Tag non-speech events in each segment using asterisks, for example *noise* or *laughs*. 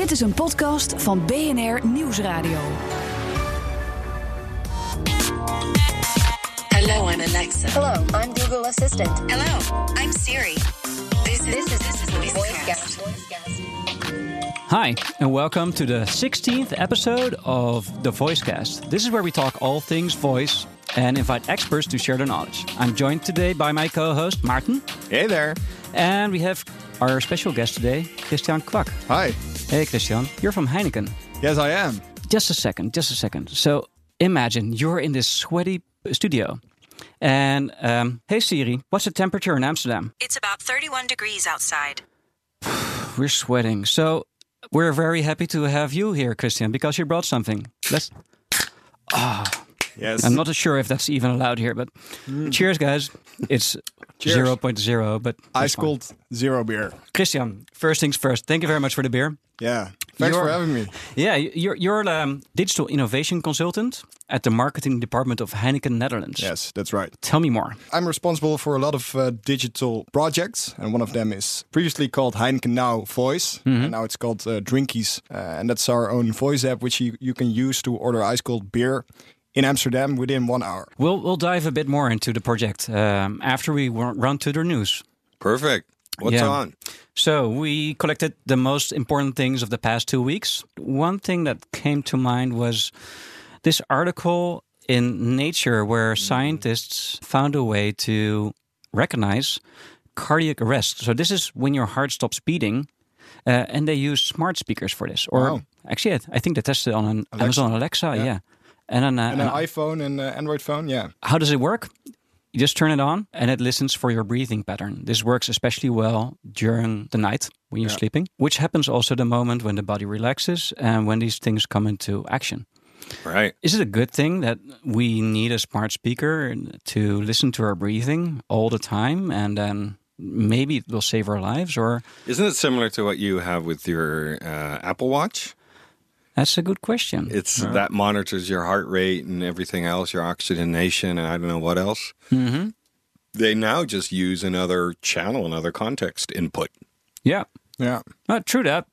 Dit is een podcast van BNR Nieuwsradio. Hello, I'm Alexa. Hello, I'm Google Assistant. Hello, I'm Siri. This is This is, this is the VoiceCast. VoiceCast. Hi, and welcome to the 16th episode of the Voicecast. This is where we talk all things voice and invite experts to share their knowledge. I'm joined today by my co host, Maarten, Hey there. and we have our special guest today, Christiaan Quak. Hi. Hey, Christiaan, you're from Heineken. Yes, I am. Just a second, just a second. So imagine you're in this sweaty studio. And um, hey Siri, what's the temperature in Amsterdam? It's about 31 degrees outside. *sighs* We're sweating. So we're very happy to have you here, Christiaan, because you brought something. Let's Yes. I'm not sure if that's even allowed here, but cheers, guys. It's Cheers. 0.0, but Ice cold zero beer. Christiaan, first things first. Thank you very much for the beer. Yeah. Thanks You're- for having me. Yeah, you're you're um, digital innovation consultant at the marketing department of Heineken Netherlands. Yes, that's right. Tell me more. I'm responsible for a lot of uh, digital projects, and one of them is previously called Heineken Now Voice, and now it's called uh, Drinkies, uh, and that's our own voice app, which you, you can use to order ice cold beer in Amsterdam within one hour. We'll we'll dive a bit more into the project um, after we run to the news. Perfect. What's Yeah. on? So we collected the most important things of the past two weeks. One thing that came to mind was this article in Nature where scientists found a way to recognize cardiac arrest. So this is when your heart stops beating, uh, and they use smart speakers for this. Or Wow. actually, I, I think they tested on an Amazon Alexa. Yeah. And an, uh, And an an iPhone and uh, Android phone, yeah. how does it work? You just turn it on and it listens for your breathing pattern. This works especially well during the night when you're Yeah. sleeping, which happens also the moment when the body relaxes and when these things come into action. Right. Is it a good thing that we need a smart speaker to listen to our breathing all the time and then maybe it will save our lives or Isn't it similar to what you have with your uh, Apple Watch? That's a good question. It's that monitors your heart rate and everything else, your oxygenation, and I don't know what else. hmm They now just use another channel, another context input. Yeah. Yeah. Well, true that.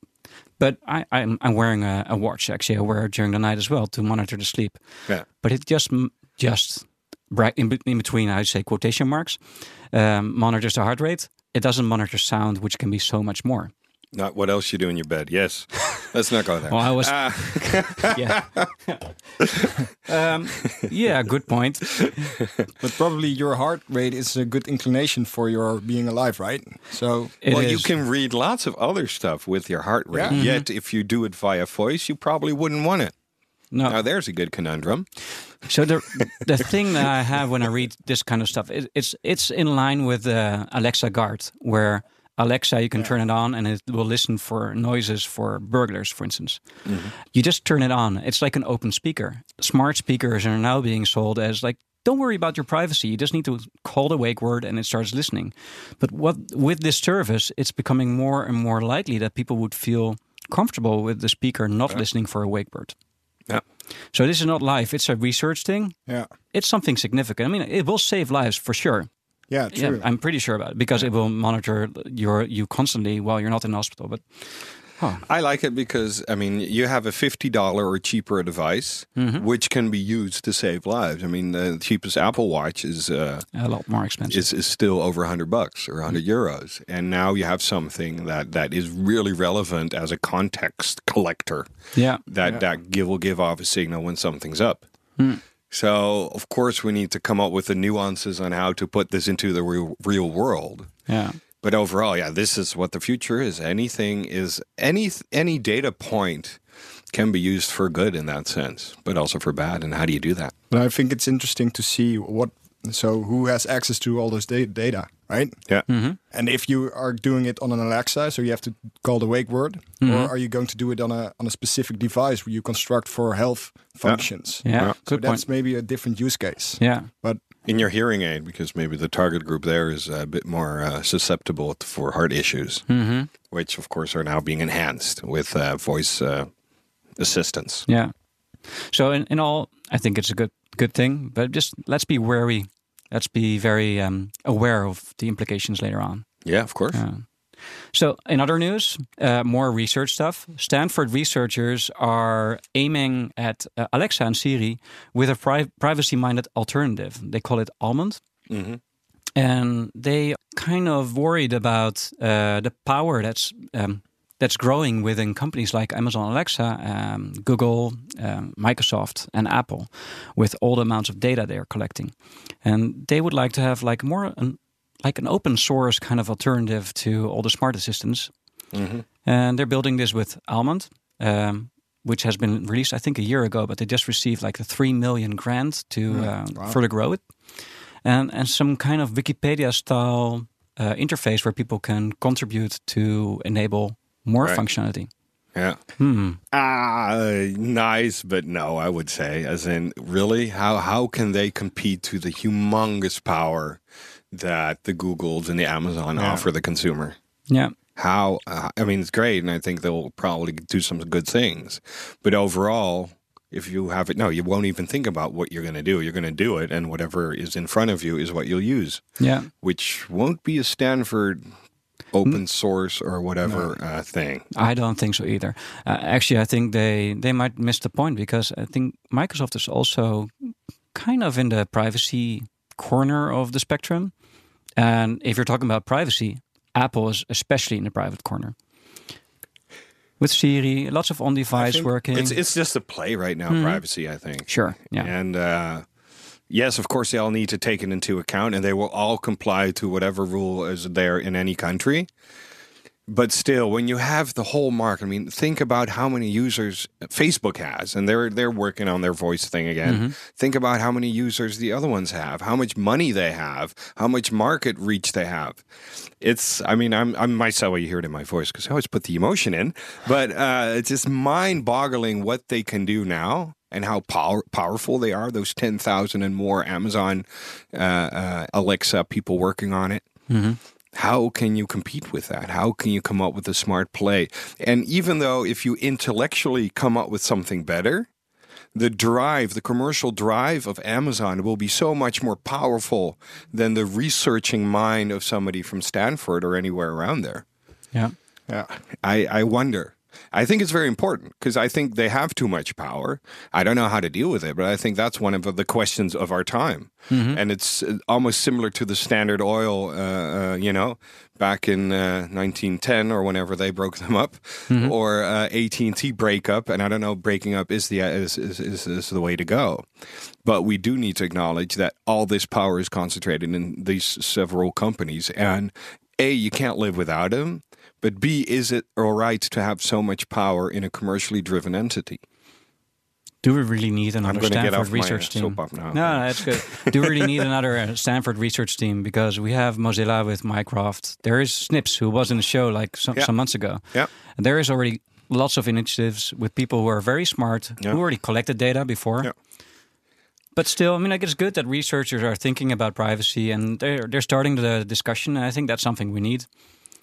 But I, I'm, I'm wearing a, a watch. Actually, I wear it during the night as well to monitor the sleep. Yeah. But it just just right in, in between, I would say quotation marks, um, monitors the heart rate. It doesn't monitor sound, which can be so much more. Not what else you do in your bed. Yes. *laughs* Let's not go there. Well, I was, Ah, *laughs* yeah, um, yeah, good point. But probably your heart rate is a good inclination for your being alive, right? So, It well, you can read lots of other stuff with your heart rate. Yeah. Yet, if you do it via voice, you probably wouldn't want it. No, Now, there's a good conundrum. So the the thing that I have when I read this kind of stuff, it, it's it's in line with uh, Alexa Guard, where Alexa you can turn it on and it will listen for noises for burglars, for instance. Mm-hmm. You just turn it on. It's like an open speaker. Smart speakers are now being sold as like. Don't worry about your privacy. You just need to call the wake word and it starts listening. But what with this service, it's becoming more and more likely that people would feel comfortable with the speaker not listening for a wake word. Yeah. So this is not life. it's a research thing yeah. it's something significant. I mean, it will save lives for sure. Yeah, true. Yeah, I'm pretty sure about it because it will monitor your you constantly while you're not in hospital. But I like it because I mean you have a fifty dollar or cheaper device mm-hmm. which can be used to save lives. I mean the cheapest Apple Watch is uh, a lot more expensive. is, is still over hundred bucks or hundred mm-hmm. euros, and now you have something that that is really relevant as a context collector yeah, that that give will give off a signal when something's up. Hmm. So of course we need to come up with the nuances on how to put this into the real, real world. yeah, But overall, yeah, this is what the future is. Anything is any any data point can be used for good in that sense, but also for bad. And how do you do that? But I think it's interesting to see what. So who has access to all this da- data, right? Yeah. And if you are doing it on an Alexa, so you have to call the wake word, or are you going to do it on a on a specific device where you construct for health functions? yeah. Yeah. So Good that's point. maybe a different use case. Yeah, But In your hearing aid, because maybe the target group there is a bit more uh, susceptible for heart issues, which of course are now being enhanced with uh, voice uh, assistance. yeah. So in, in all, I think it's a good good thing. But just let's be wary. Let's be very um, aware of the implications later on. Yeah, of course. Yeah. So, in other news, uh, more research stuff. Stanford researchers are aiming at uh, Alexa and Siri with a pri- privacy-minded alternative. They call it Almond. And they kind of worried about uh, the power that's um, that's growing within companies like Amazon Alexa, um, Google, um, Microsoft, and Apple, with all the amounts of data they are collecting, and they would like to have like more an, like an open source kind of alternative to all the smart assistants, and they're building this with Almond. Um, which has been released, I think, a year ago, but they just received like a three million grant to uh, further grow it, and and some kind of Wikipedia style uh, interface where people can contribute to enable more Right. functionality. Yeah. Hmm. Ah, nice, but no, I would say, as in, really, how how can they compete to the humongous power that the Googles and the Amazon offer the consumer? Yeah. How? Uh, I mean, it's great, and I think they'll probably do some good things, but overall. If you have it, no, you won't even think about what you're going to do. You're going to do it, and whatever is in front of you is what you'll use, Yeah. which won't be a Stanford open source or whatever uh, thing. I don't think so either. Uh, actually, I think they they might miss the point because I think Microsoft is also kind of in the privacy corner of the spectrum. And if you're talking about privacy, Apple is especially in the private corner. With Siri, lots of on-device think working. It's it's just a play right now, privacy. I think. sure, yeah. And uh, yes, of course, they all need to take it into account, and they will all comply to whatever rule is there in any country. But still, when you have the whole market, I mean, think about how many users Facebook has, and they're they're working on their voice thing again. Think about how many users the other ones have, how much money they have, how much market reach they have. It's, I mean, I'm I'm myself. You hear it in my voice because I always put the emotion in, but uh, it's just mind-boggling what they can do now and how power, powerful they are. Those ten thousand and more Amazon uh, uh, Alexa people working on it. How can you compete with that? How can you come up with a smart play? And even though if you intellectually come up with something better, the drive, the commercial drive of Amazon will be so much more powerful than the researching mind of somebody from Stanford or anywhere around there. yeah. Yeah. I, I wonder. I think it's very important because I think they have too much power. I don't know how to deal with it, but I think that's one of the questions of our time. And it's uh, almost similar to the Standard Oil, uh, uh, you know, back in uh, 1910 or whenever they broke them up, or uh, AT&T breakup. And I don't know, breaking up is the is, is, is, is the way to go. But we do need to acknowledge that all this power is concentrated in these several companies, and a you can't live without them. But B, is it all right to have so much power in a commercially driven entity? Do we really need another Stanford research team? No, no, that's good. *laughs* Do we really need another uh, Stanford research team? Because we have Mozilla with Mycroft. There is Snips, who was in the show like some, Yeah. some months ago. Yeah. And there is already lots of initiatives with people who are very smart, Yeah. who already collected data before. Yeah. But still, I mean, like it's good that researchers are thinking about privacy and they're they're starting the discussion. And I think that's something we need.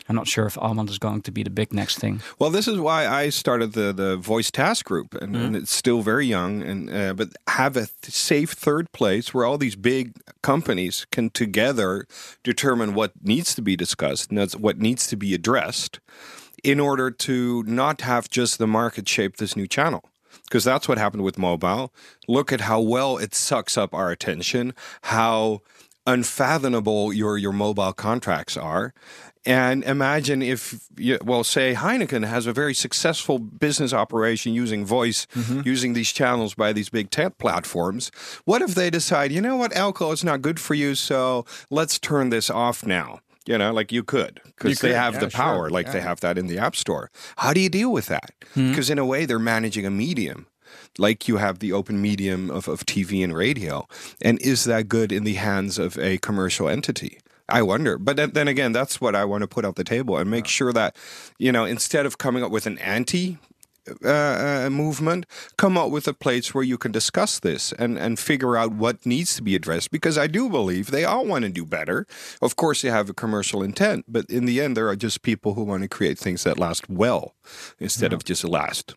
I'm not sure if Almond is going to be the big next thing. Well, this is why I started the the voice task group, and, and it's still very young, and uh, but have a th- safe third place where all these big companies can together determine what needs to be discussed and that's what needs to be addressed, in order to not have just the market shape this new channel. Because that's what happened with mobile. Look at how well it sucks up our attention, how unfathomable your your mobile contracts are. And imagine if, you, well, say Heineken has a very successful business operation using voice, mm-hmm. using these channels by these big tech platforms. What if they decide, you know what, alcohol is not good for you, so let's turn this off now? You know, like you could, because they have yeah, the power, sure, like they have that in the App Store. How do you deal with that? Hmm. Because in a way, they're managing a medium like you have the open medium of, of TV and radio. And is that good in the hands of a commercial entity? I wonder. But then, again, that's what I want to put out the table and make sure that, you know, instead of coming up with an anti uh, uh, movement, come up with a place where you can discuss this and, and figure out what needs to be addressed. Because I do believe they all want to do better. Of course, they have a commercial intent, but in the end, there are just people who want to create things that last well instead of just last.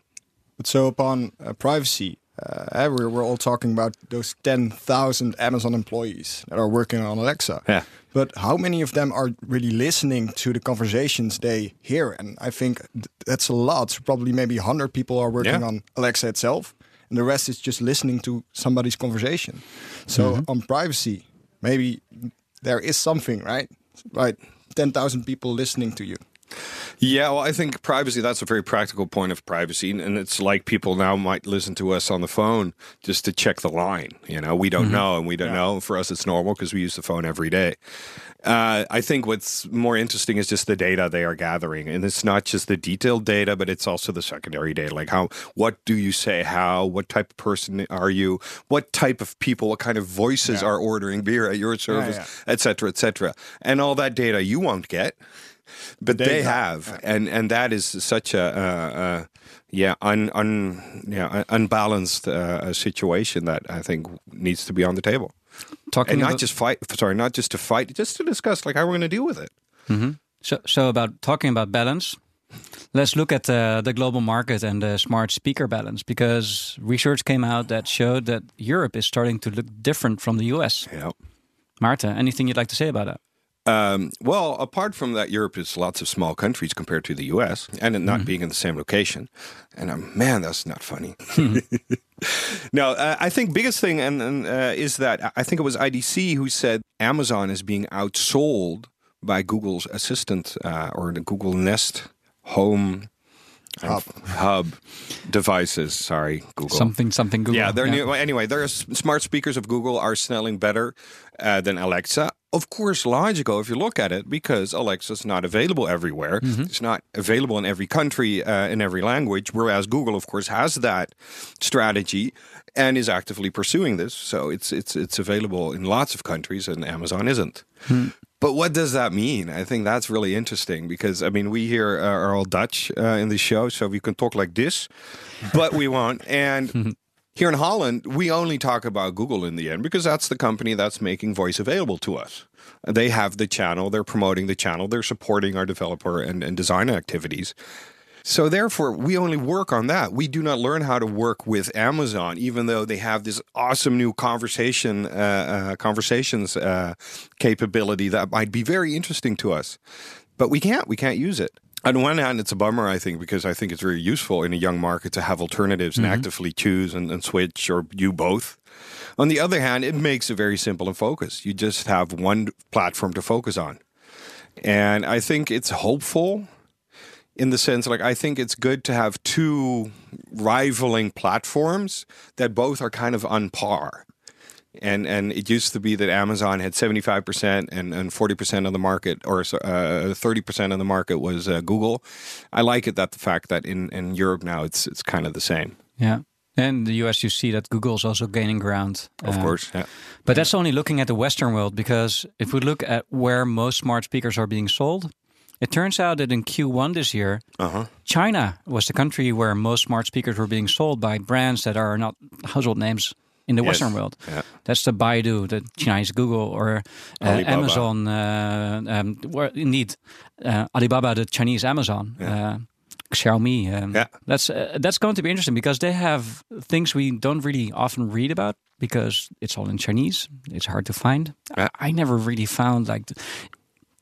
But so upon uh, privacy, uh, we're, we're all talking about those 10,000 Amazon employees that are working on Alexa. Yeah. But how many of them are really listening to the conversations they hear? And I think th- that's a lot. So probably maybe 100 people are working Yeah. on Alexa itself, and the rest is just listening to somebody's conversation. So on privacy, maybe there is something, right? Right. 10,000 people listening to you. Yeah, well, I think privacy, that's a very practical point of privacy. And it's like people now might listen to us on the phone just to check the line. You know, we don't know and we don't know. For us, it's normal because we use the phone every day. Uh, I think what's more interesting is just the data they are gathering, and it's not just the detailed data, but it's also the secondary data. Like how, what do you say? How? What type of person are you? What type of people? What kind of voices are ordering beer at your service, yeah. et cetera, et cetera, and all that data you won't get but they, They have, and and that is such a uh, uh, yeah un, un yeah unbalanced uh, situation that I think needs to be on the table, Talking and not just fight. Sorry, not just to fight, just to discuss like how we're going to deal with it. so, so about talking about balance. Let's look at uh, the global market and the smart speaker balance because research came out that showed that Europe is starting to look different from the US. Yeah. Maarten, anything you'd like to say about that? Um, well, apart from that, Europe is lots of small countries compared to the U.S. and it not being in the same location. And um, man, that's not funny. *laughs* no, uh, I think biggest thing and, and uh, is that I think it was IDC who said Amazon is being outsold by Google's Assistant uh, or the Google Nest Home Hub. hub devices. Sorry, Google. Something, something Google. Yeah, they're new. Anyway, their smart speakers of Google are selling better uh, than Alexa. Of course, logical if you look at it, because Alexa's not available everywhere. It's not available in every country, uh, in every language. Whereas Google, of course, has that strategy and is actively pursuing this. So it's it's it's available in lots of countries, and Amazon isn't. But what does that mean? I think that's really interesting because I mean we here are all Dutch uh, in the show, so we can talk like this, but we won't. And *laughs* here in Holland, we only talk about Google in the end because that's the company that's making voice available to us. They have the channel, they're promoting the channel, they're supporting our developer and, and design activities. So therefore, we only work on that. We do not learn how to work with Amazon, even though they have this awesome new conversation uh, uh, conversations uh, capability that might be very interesting to us. But we can't. We can't use it. On one hand, it's a bummer, I think, because I think it's very useful in a young market to have alternatives and mm-hmm. actively choose and, and switch or do both. On the other hand, it makes it very simple and focused. You just have one platform to focus on. And I think it's hopeful in the sense like I think it's good to have two rivaling platforms that both are kind of on par. And and it used to be that Amazon had 75% and, and 40% of the market or uh, 30% of the market was uh, Google. I like it that the fact that in, in Europe now it's it's kind of the same. Yeah. And the US, you see that Google is also gaining ground. Of Uh, course. Yeah. But that's only looking at the Western world because if we look at where most smart speakers are being sold, it turns out that in Q1 this year, Uh-huh. China was the country where most smart speakers were being sold by brands that are not household names in the Yes. Western world. Yeah. That's the Baidu, the Chinese Google, or uh, Amazon. Uh, um, indeed, uh, Alibaba, the Chinese Amazon. Uh, Xiaomi. Um, Yeah. That's uh, that's going to be interesting because they have things we don't really often read about because it's all in Chinese. It's hard to find. Yeah. I, I never really found like. th-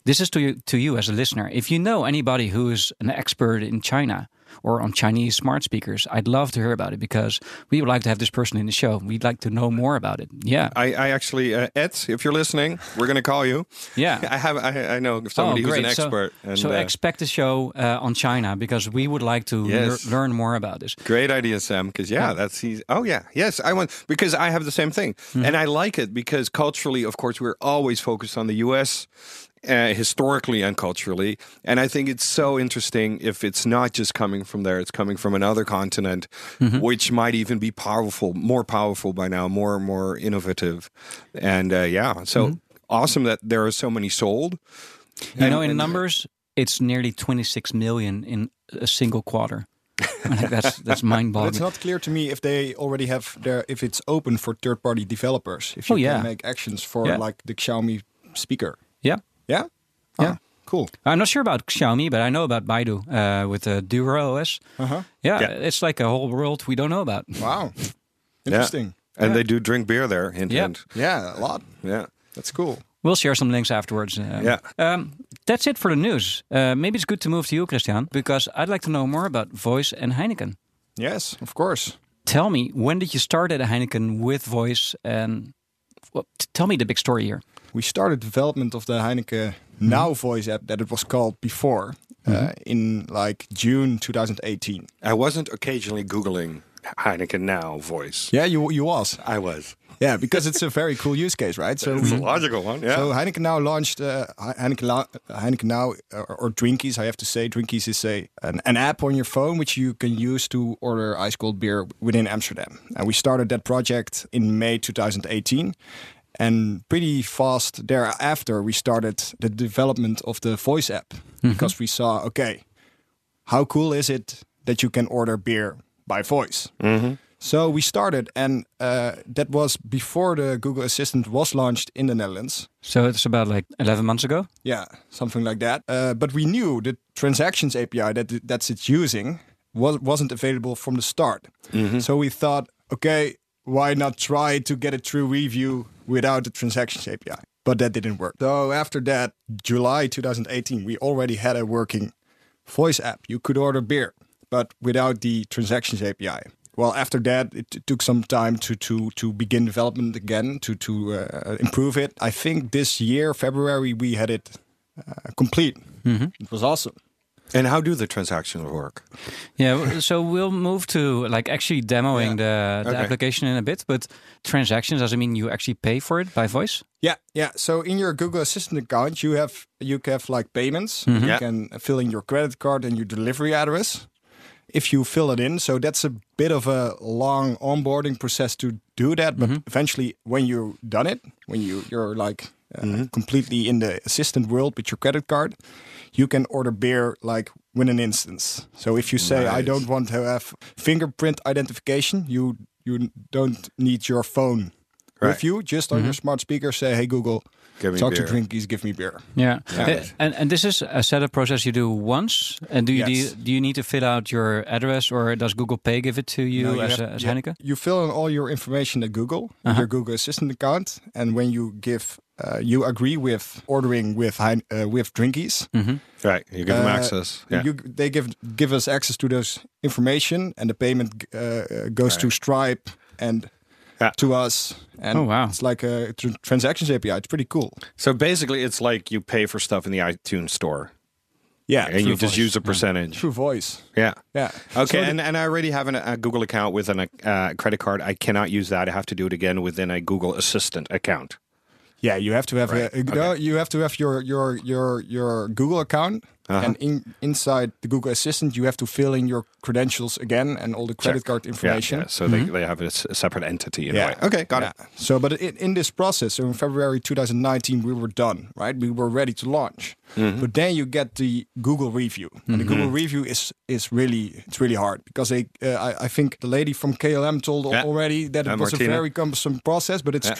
This is to you, to you as a listener. If you know anybody who is an expert in China or on Chinese smart speakers, I'd love to hear about it because we would like to have this person in the show. We'd like to know more about it. Yeah, I, I actually, uh, Ed, if you're listening, we're going to call you. yeah. *laughs* I have, I, I know somebody who's an So- expert. and, so uh, expect a show uh, on China because we would like to Yes. learn more about this. Great idea, Sam. Because yeah, that's he's. Oh yeah, yes. I want because I have the same thing, and I like it because culturally, of course, we're always focused on the U.S. Uh, historically and culturally, and I think it's so interesting if it's not just coming from there; it's coming from another continent, which might even be powerful, more powerful by now, more and more innovative, and uh, yeah, so awesome that there are so many sold. You know, in numbers, it's nearly 26 million in a single quarter. That's that's it's *laughs* mind-boggling. It's not clear to me if they already have their if it's open for third party developers. If you Oh, yeah. can make actions for Yeah. like the Xiaomi speaker. Yeah, Yeah? Yeah. Ah, cool. I'm not sure about Xiaomi, but I know about Baidu uh, with the Dura OS. Uh-huh. Yeah, Yeah. it's like a whole world we don't know about. Wow. *laughs* Interesting. And they do drink beer there. Hint, Yeah. hint. Yeah, a lot. Yeah. That's cool. We'll share some links afterwards. Um, Yeah. Um, that's it for the news. Uh, maybe it's good to move to you, Christiaan, because I'd like to know more about Voice and Heineken. Yes, of course. Tell me, when did you start at Heineken with Voice? And well, t- tell me the big story here. We started development of the Heineken Now voice app that it was called before uh, in like June 2018. I wasn't occasionally Googling Heineken Now voice. Yeah, you you was. I was. Yeah, because it's a very cool use case, right? So It's a logical one. Yeah. So Heineken now launched uh, Heineken, Heineken now or, or Drinkies. I have to say, Drinkies is a an, an app on your phone which you can use to order ice cold beer within Amsterdam. And we started that project in May 2018. And pretty fast thereafter, we started the development of the voice app because we saw, okay, how cool is it that you can order beer by voice? So we started, and uh, that was before the Google Assistant was launched in the Netherlands. So it's about like 11 months ago. Yeah, something like that. Uh, but we knew the transactions API that that's it's using was wasn't available from the start. So we thought, okay, why not try to get a true review without the transactions API? But that didn't work. So after that, July 2018, we already had a working voice app. You could order beer, but without the transactions API. Well, after that, it took some time to to to begin development again to to uh, improve it. I think this year, February, we had it uh, complete. It was awesome. and how do the transactions work? Yeah, *laughs* so we'll move to like actually demoing the, the Okay. application in a bit. But transactions doesn't mean you actually pay for it by voice. Yeah, yeah. So in your Google Assistant account, you have you have like payments. You Yeah. can fill in your credit card and your delivery address. If you fill it in, so that's a bit of a long onboarding process to do that. But eventually, when you've done it, when you you're like uh, completely in the assistant world with your credit card, you can order beer like within an instance. So if you say I don't want to have fingerprint identification, you you don't need your phone with Right. you. Just on your smart speaker, say, "Hey Google, Give me talk beer." to Drinkies, give me beer." Yeah, Yeah. Uh, and and this is a setup process you do once. And do you Yes. do, you, do you need to fill out your address, or does Google Pay give it to you, No, as, have- a, as you- Heineken? You fill in all your information at Google, with Uh-huh. your Google Assistant account, and when you give, uh, you agree with ordering with uh, with Drinkies. Right. You give them Uh, access. Yeah. You, they give give us access to those information, and the payment uh, uh, goes to Stripe and Yeah. to us. And Oh, wow. it's like a tr- transactions API. It's pretty cool. so basically, it's like you pay for stuff in the iTunes store, Yeah, and through you just use a percentage. True voice. Yeah. Yeah. Okay, So and, and I already have an, a Google account with a uh, credit card. I cannot use that. I have to do it again within a Google Assistant account. Yeah, you have to have Right, a, no, you have to have your your your your Google account, Uh-huh. and in inside the Google Assistant, you have to fill in your credentials again and all the credit Check. card information. yeah, so they, they have a separate entity in Yeah. a way. Okay, got Yeah. it. So, but in, in this process, so in February 2019, we were done, right? We were ready to launch. Mm-hmm. But then you get the Google review, and the Google review is is really it's really hard because they, uh, I, I think the lady from KLM told Yeah. already that it was Martina. a very cumbersome process, but it's Yeah.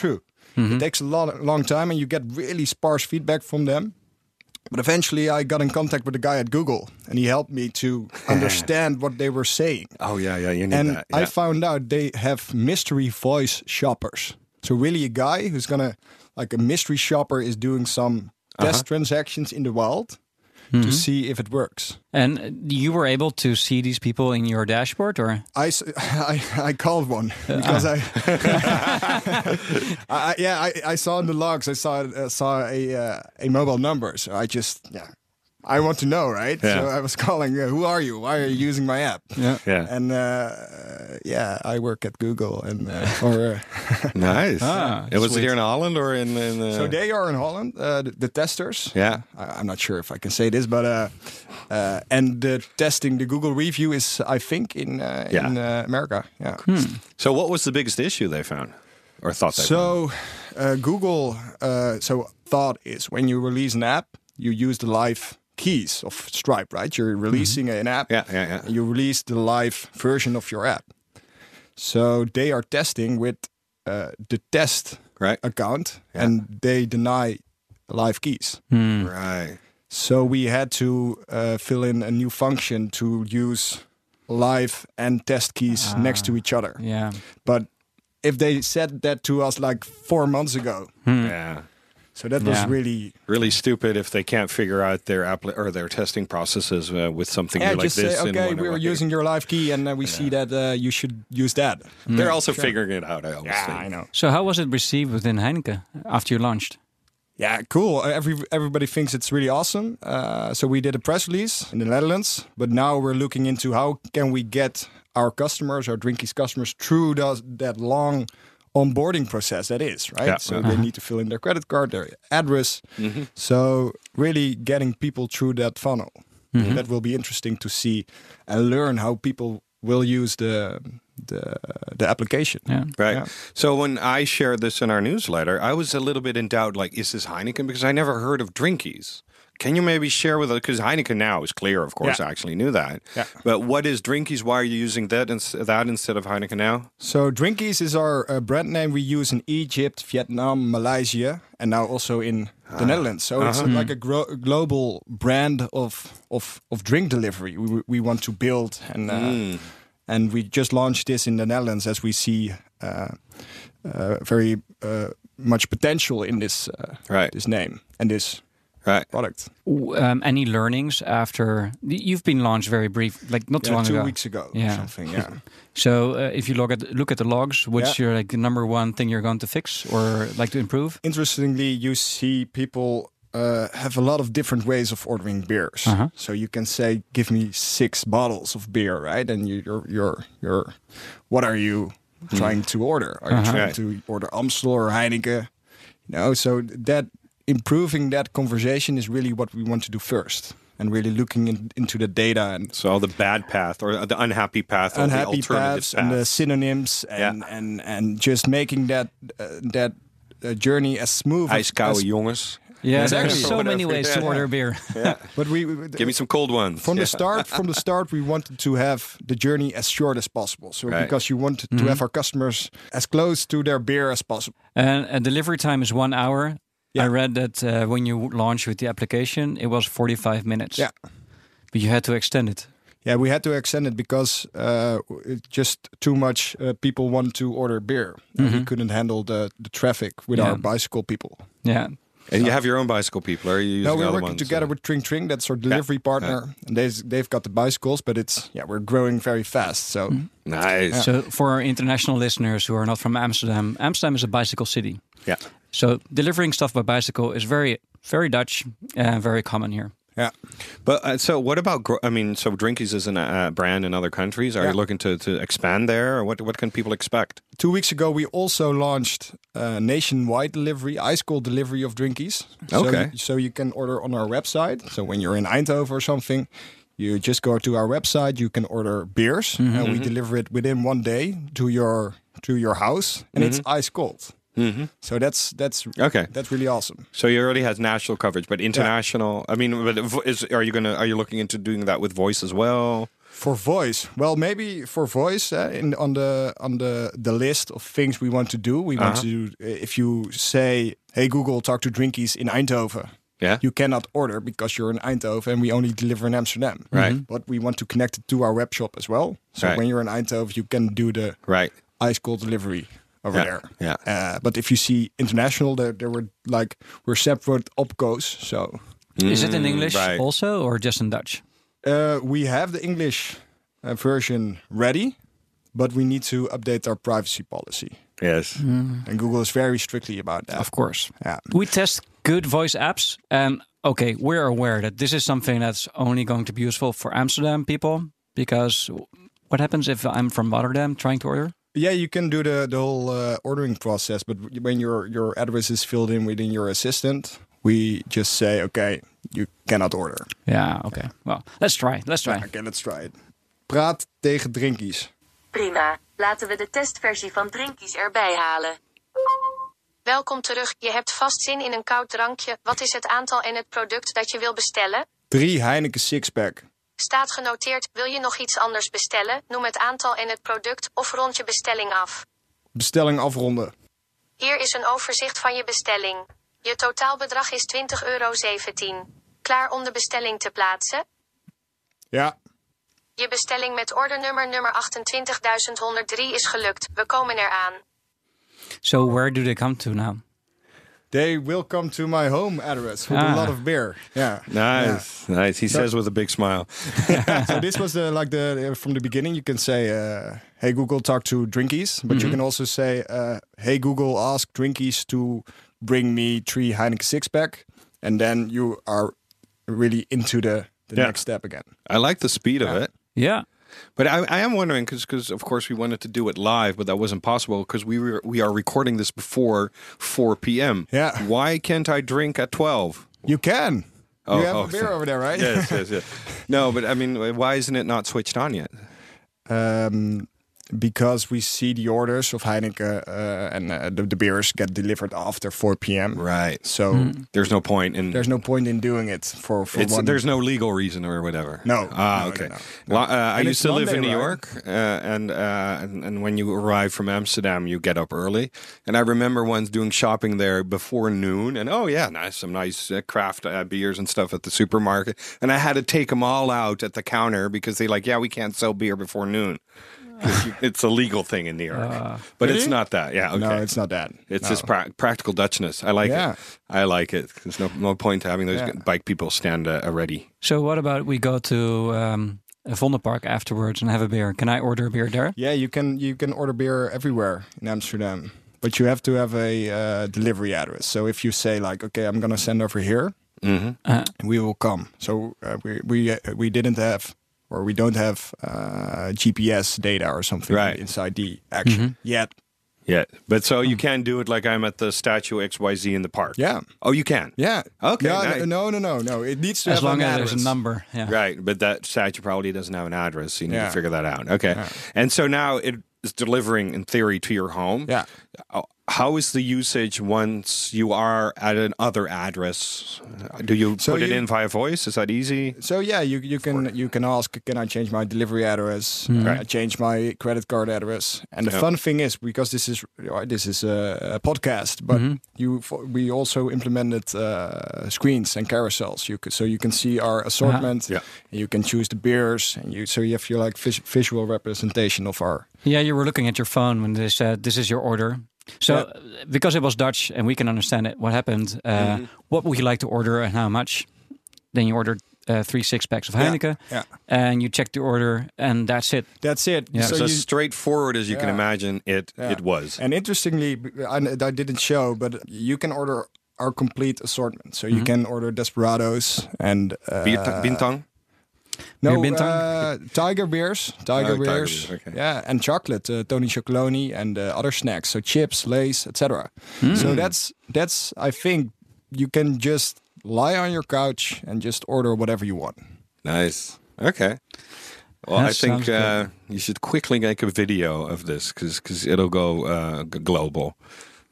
True. It takes a lot, long time, and you get really sparse feedback from them. But eventually, I got in contact with the guy at Google, and he helped me to *laughs* understand what they were saying. Oh yeah, yeah. You need And that. Yeah. I found out they have mystery voice shoppers. So really, a guy who's gonna like a mystery shopper is doing some Uh-huh. test transactions in the wild Mm-hmm. to see if it works. And you were able to see these people in your dashboard, or I, *laughs* I called one because *laughs* *laughs* I, I, yeah I, I saw in the logs I saw uh, saw a uh, a mobile number so I just yeah I want to know right Yeah. so I was *laughs* calling uh, who are you why are you using my app yeah, yeah. and uh, yeah I work at Google and uh, *laughs* or uh, *laughs* nice. Ah, it was sweet. here in Holland or in? in uh, So they are in Holland, uh, the, the testers. Yeah. I, I'm not sure if I can say this, but uh, uh, and the testing, the Google review is, I think, in uh, Yeah. in uh, America. Yeah. So what was the biggest issue they found, or thought they? So uh, Google, uh, so thought is when you release an app, you use the live keys of Stripe, right? You're releasing an app. Yeah, yeah, yeah. You release the live version of your app. So they are testing with uh, the test Right. account, and they deny live keys. Right. So we had to uh, fill in a new function to use live and test keys next to each other. yeah. But if they said that to us like four months ago. Yeah. So that was Yeah. really Really stupid if they can't figure out their appli- or their testing processes uh, with something yeah, like just this. say okay, we were using your live key and uh, we see that uh, you should use that. They're also figuring it out. I always Yeah, think. I know. So how was it received within Heineken after you launched? Yeah, cool. Uh, Every everybody thinks it's really awesome. Uh, so we did a press release in the Netherlands, but now we're looking into how can we get our customers, our Drinkies customers, through those, that long onboarding process that is right. Yeah. So uh-huh. they need to fill in their credit card, their address. Mm-hmm. So really getting people through that funnel. Mm-hmm. That will be interesting to see and learn how people will use the the the application. Yeah. Right. Yeah. So when I shared this in our newsletter, I was a little bit in doubt. Like, is this Heineken? Because I never heard of Drinkies. Can you maybe share with us? Because Heineken now is clear, of course. Yeah. I actually knew that. Yeah. But what is Drinkies? Why are you using that ins- that instead of Heineken now? So Drinkies is our uh, brand name we use in Egypt, Vietnam, Malaysia, and now also in the Netherlands. So it's like a gro- global brand of of of drink delivery. We we want to build and uh, and we just launched this in the Netherlands as we see uh, uh, very uh, much potential in this uh, Right. this name and this Right. product. Um, any learnings after you've been launched very brief, like not too Yeah, long two ago? weeks ago or Yeah. something. Yeah. *laughs* So uh, if you look at look at the logs, what's Yeah. your like the number one thing you're going to fix or like to improve? interestingly, you see people uh, have a lot of different ways of ordering beers. Uh-huh. So you can say, "Give me six bottles of beer," right? And you, you're, you're, you're, what are you trying to order? Are you trying to order Amstel or Heineken? You know, so that improving that conversation is really what we want to do first, and really looking in, into the data and So all the bad path or the unhappy path or unhappy the alternative paths and the synonyms and Yeah. and and just making that uh, that uh, journey as smooth as, Ijskoude as jongens. Yeah, Exactly. there's so Whatever. many ways to Yeah. order beer. *laughs* Yeah. But we, we Give me some cold ones. from Yeah. the start. *laughs* From the start, we wanted to have the journey as short as possible. So Right. because you want to have our customers as close to their beer as possible. And uh, delivery time is one hour. Yeah. I read that uh, when you launch with the application, it was 45 minutes. Yeah. But you had to extend it. Yeah, we had to extend it because uh, it just too much uh, people want to order beer. And we couldn't handle the, the traffic with Yeah. our bicycle people. Yeah. And you have your own bicycle people, are you using No, we're working ones? together Uh, with Tring Tring. That's our delivery partner, and they've they've got the bicycles. But it's yeah, we're growing very fast. So Nice. So for our international listeners who are not from Amsterdam, Amsterdam is a bicycle city. Yeah. So delivering stuff by bicycle is very, very Dutch and very common here. yeah, But uh, so, what about? gro- I mean, so Drinkies is a uh, brand in other countries. Are Yeah. you looking to, to expand there, or what? What can people expect? two weeks ago we also launched uh, nationwide delivery, ice cold delivery of drinkies. So Okay. you, so you can order on our website. So when you're in Eindhoven or something, you just go to our website. You can order beers, and we deliver it within one day to your to your house, and it's ice cold. Mm-hmm. So that's that's Okay. That's really awesome. So you already has national coverage, but international. I mean, but is are you gonna are you looking into doing that with voice as well? For voice, well, maybe for voice uh, in on the on the the list of things we want to do, we want uh-huh. to. If you say, "Hey Google, talk to Drinkies in Eindhoven," Yeah. you cannot order because you're in Eindhoven and we only deliver in Amsterdam. Right. Mm-hmm. But we want to connect it to our web shop as well. So Right. when you're in Eindhoven, you can do the Right. ice cold delivery over Yeah, there. yeah. Uh, but if you see international, there, there were like we're separate opcos. So Is it in English Mm, right. also or just in Dutch? Uh, we have the English uh, version ready, but we need to update our privacy policy. Yes. And Google is very strictly about that. Of course. Yeah. We test good voice apps, and okay, we're aware that this is something that's only going to be useful for Amsterdam people because what happens if I'm from Rotterdam trying to order? Yeah, you can do the, the whole uh, ordering process, but when your your address is filled in within your assistant, we just say, okay, you cannot order. Yeah, okay. Well, let's try. Let's try. Okay, let's try it. Praat tegen drinkies. Prima. Laten we de testversie van Drinkies erbij halen. Welkom terug. Je hebt vast zin in een koud drankje. Wat is het aantal en het product dat je wil bestellen? Drie Heineken sixpack. Staat genoteerd. Wil je nog iets anders bestellen? Noem het aantal en het product of rond je bestelling af. Bestelling afronden. Hier is een overzicht van je bestelling. Je totaalbedrag is 20,17 euro. Klaar om de bestelling te plaatsen? Ja, Je bestelling met ordernummer nummer 28103 is gelukt. We komen eraan. So where do they come to now? They will come to my home address with Ah. a lot of beer. Yeah. Nice, nice. He says with a big smile. *laughs* so this was the like the from the beginning. You can say, uh, "Hey Google, talk to Drinkies," but you can also say, uh, "Hey Google, ask Drinkies to bring me three Heineken six pack," and then you are really into the the Yeah. next step again. I like the speed of it. Yeah. But I, I am wondering because of course we wanted to do it live, but that wasn't possible because we were we are recording this before 4 p.m. Yeah. Why can't I drink at 12? You can. Oh, you have oh, a beer over there, right? *laughs* yes, yes, yes. No, but I mean, why isn't it not switched on yet? um, because we see the orders of Heineken uh, and uh, the, the beers get delivered after 4 p.m. Right. So There's no point in there's no point in doing it for for It's, one. there's no legal reason or whatever. No, Ah, no, no, okay. no, Well, uh, I used it's to live in New right? York, uh, and, uh, and and when you arrive from Amsterdam, you get up early. And I remember once doing shopping there before noon, and oh yeah, nice some nice uh, craft uh, beers and stuff at the supermarket. And I had to take them all out at the counter because they like, yeah, we can't sell beer before noon. 'Cause you- it's a legal thing in New York, but it's Really? not that. Yeah, okay. No, it's not that. It's No. just pra- practical Dutchness. I like Yeah. it. I like it. There's no no point to having those Yeah. bike people stand uh, ready. So what about we go to um, a Vondelpark afterwards and have a beer? Can I order a beer there? Yeah, you can you can order beer everywhere in Amsterdam, but you have to have a uh, delivery address. So if you say like, okay, I'm gonna send over here, Mm-hmm. Uh, we will come. So uh, we we uh, we didn't have or we don't have uh, GPS data or something Right. inside the action mm-hmm. yet. Yeah, but so you hmm. can do it like I'm at the statue XYZ in the park. Yeah, Oh, you can. yeah. Okay, No, nice. no, no, no, no. It needs to as have long an as address. there's a number. Yeah. Right, but that statue probably doesn't have an address. So you need Yeah. to figure that out. Okay, and so now it is delivering in theory to your home. Yeah. Uh, Uh, How is the usage once you are at another address? Uh, Do you So put it in via voice? Is that easy? So yeah, you you can you can ask, can I change my delivery address? Uh, change my credit card address? And the Yeah. fun thing is because this is uh, this is a, a podcast, but you we also implemented uh, screens and carousels. You could, so you can see our assortment. Yeah. And you can choose the beers, and you so you have your like vis- visual representation of our. Yeah, you were looking at your phone when they said this is your order. So, Yeah. uh, because it was Dutch and we can understand it, what happened? Uh, Mm-hmm. What would you like to order and how much? Then you ordered uh, three six packs of Heineken, yeah. and you checked the order, and that's it. That's it. Yeah. So It's as you, straightforward as you can imagine it. Yeah. It was. And interestingly, I, I didn't show, but you can order our complete assortment. So you can order Desperados and uh, Bintang. No, Beer Bintang? uh, Tiger beers, Tiger Oh, Tiger beers, beers, okay. yeah, and chocolate, uh, Tony Chocolonely, and uh, other snacks, so chips, Lay's, etc. Hmm. So that's that's I think you can just lie on your couch and just order whatever you want. Nice. Okay. Well, That I think uh, you should quickly make a video of this because it'll go uh, global.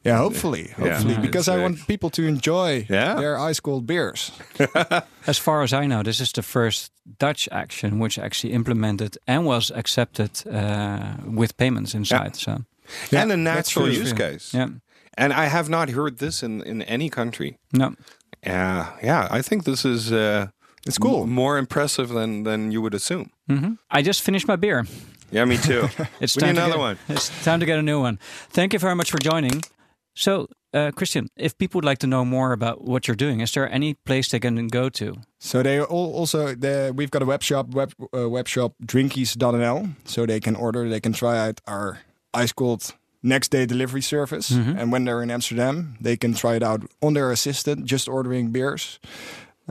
Yeah, hopefully, hopefully, Yeah. because I want people to enjoy Yeah. their ice cold beers. *laughs* As far as I know, this is the first Dutch action which actually implemented and was accepted uh, with payments inside. So, and a natural true. use case. yeah, And I have not heard this in, in any country. no, Uh, yeah, I think this is uh, It's cool. more impressive than, than you would assume. hmm I just finished my beer. Yeah, me too. *laughs* It's we time need to another get, one. *laughs* It's time to get a new one. Thank you very much for joining. So, uh, Christiaan, if people would like to know more about what you're doing, is there any place they can go to? So they all also we've got a web shop web uh, web shop drinkies.nl so they can order they can try out our ice cold next day delivery service. And when they're in Amsterdam they can try it out on their assistant just ordering beers.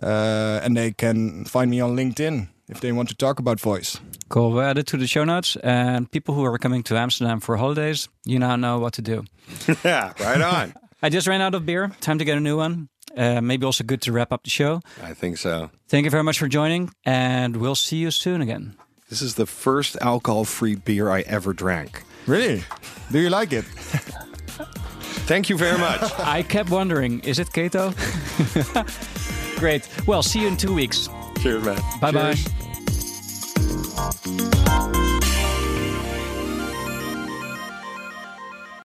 Uh, and they can find me on LinkedIn if they want to talk about voice. Cool. We'll add it to the show notes. And people who are coming to Amsterdam for holidays, you now know what to do. *laughs* yeah, right on. *laughs* I just ran out of beer. Time to get a new one. Uh, maybe also good to wrap up the show. I think so. Thank you very much for joining, and we'll see you soon again. This is the first alcohol-free beer I ever drank. Really? Do you like it? *laughs* Thank you very much. I kept wondering, is it Kato? Great. Well, see you in two weeks. Cheers, man. Bye bye. Thank you.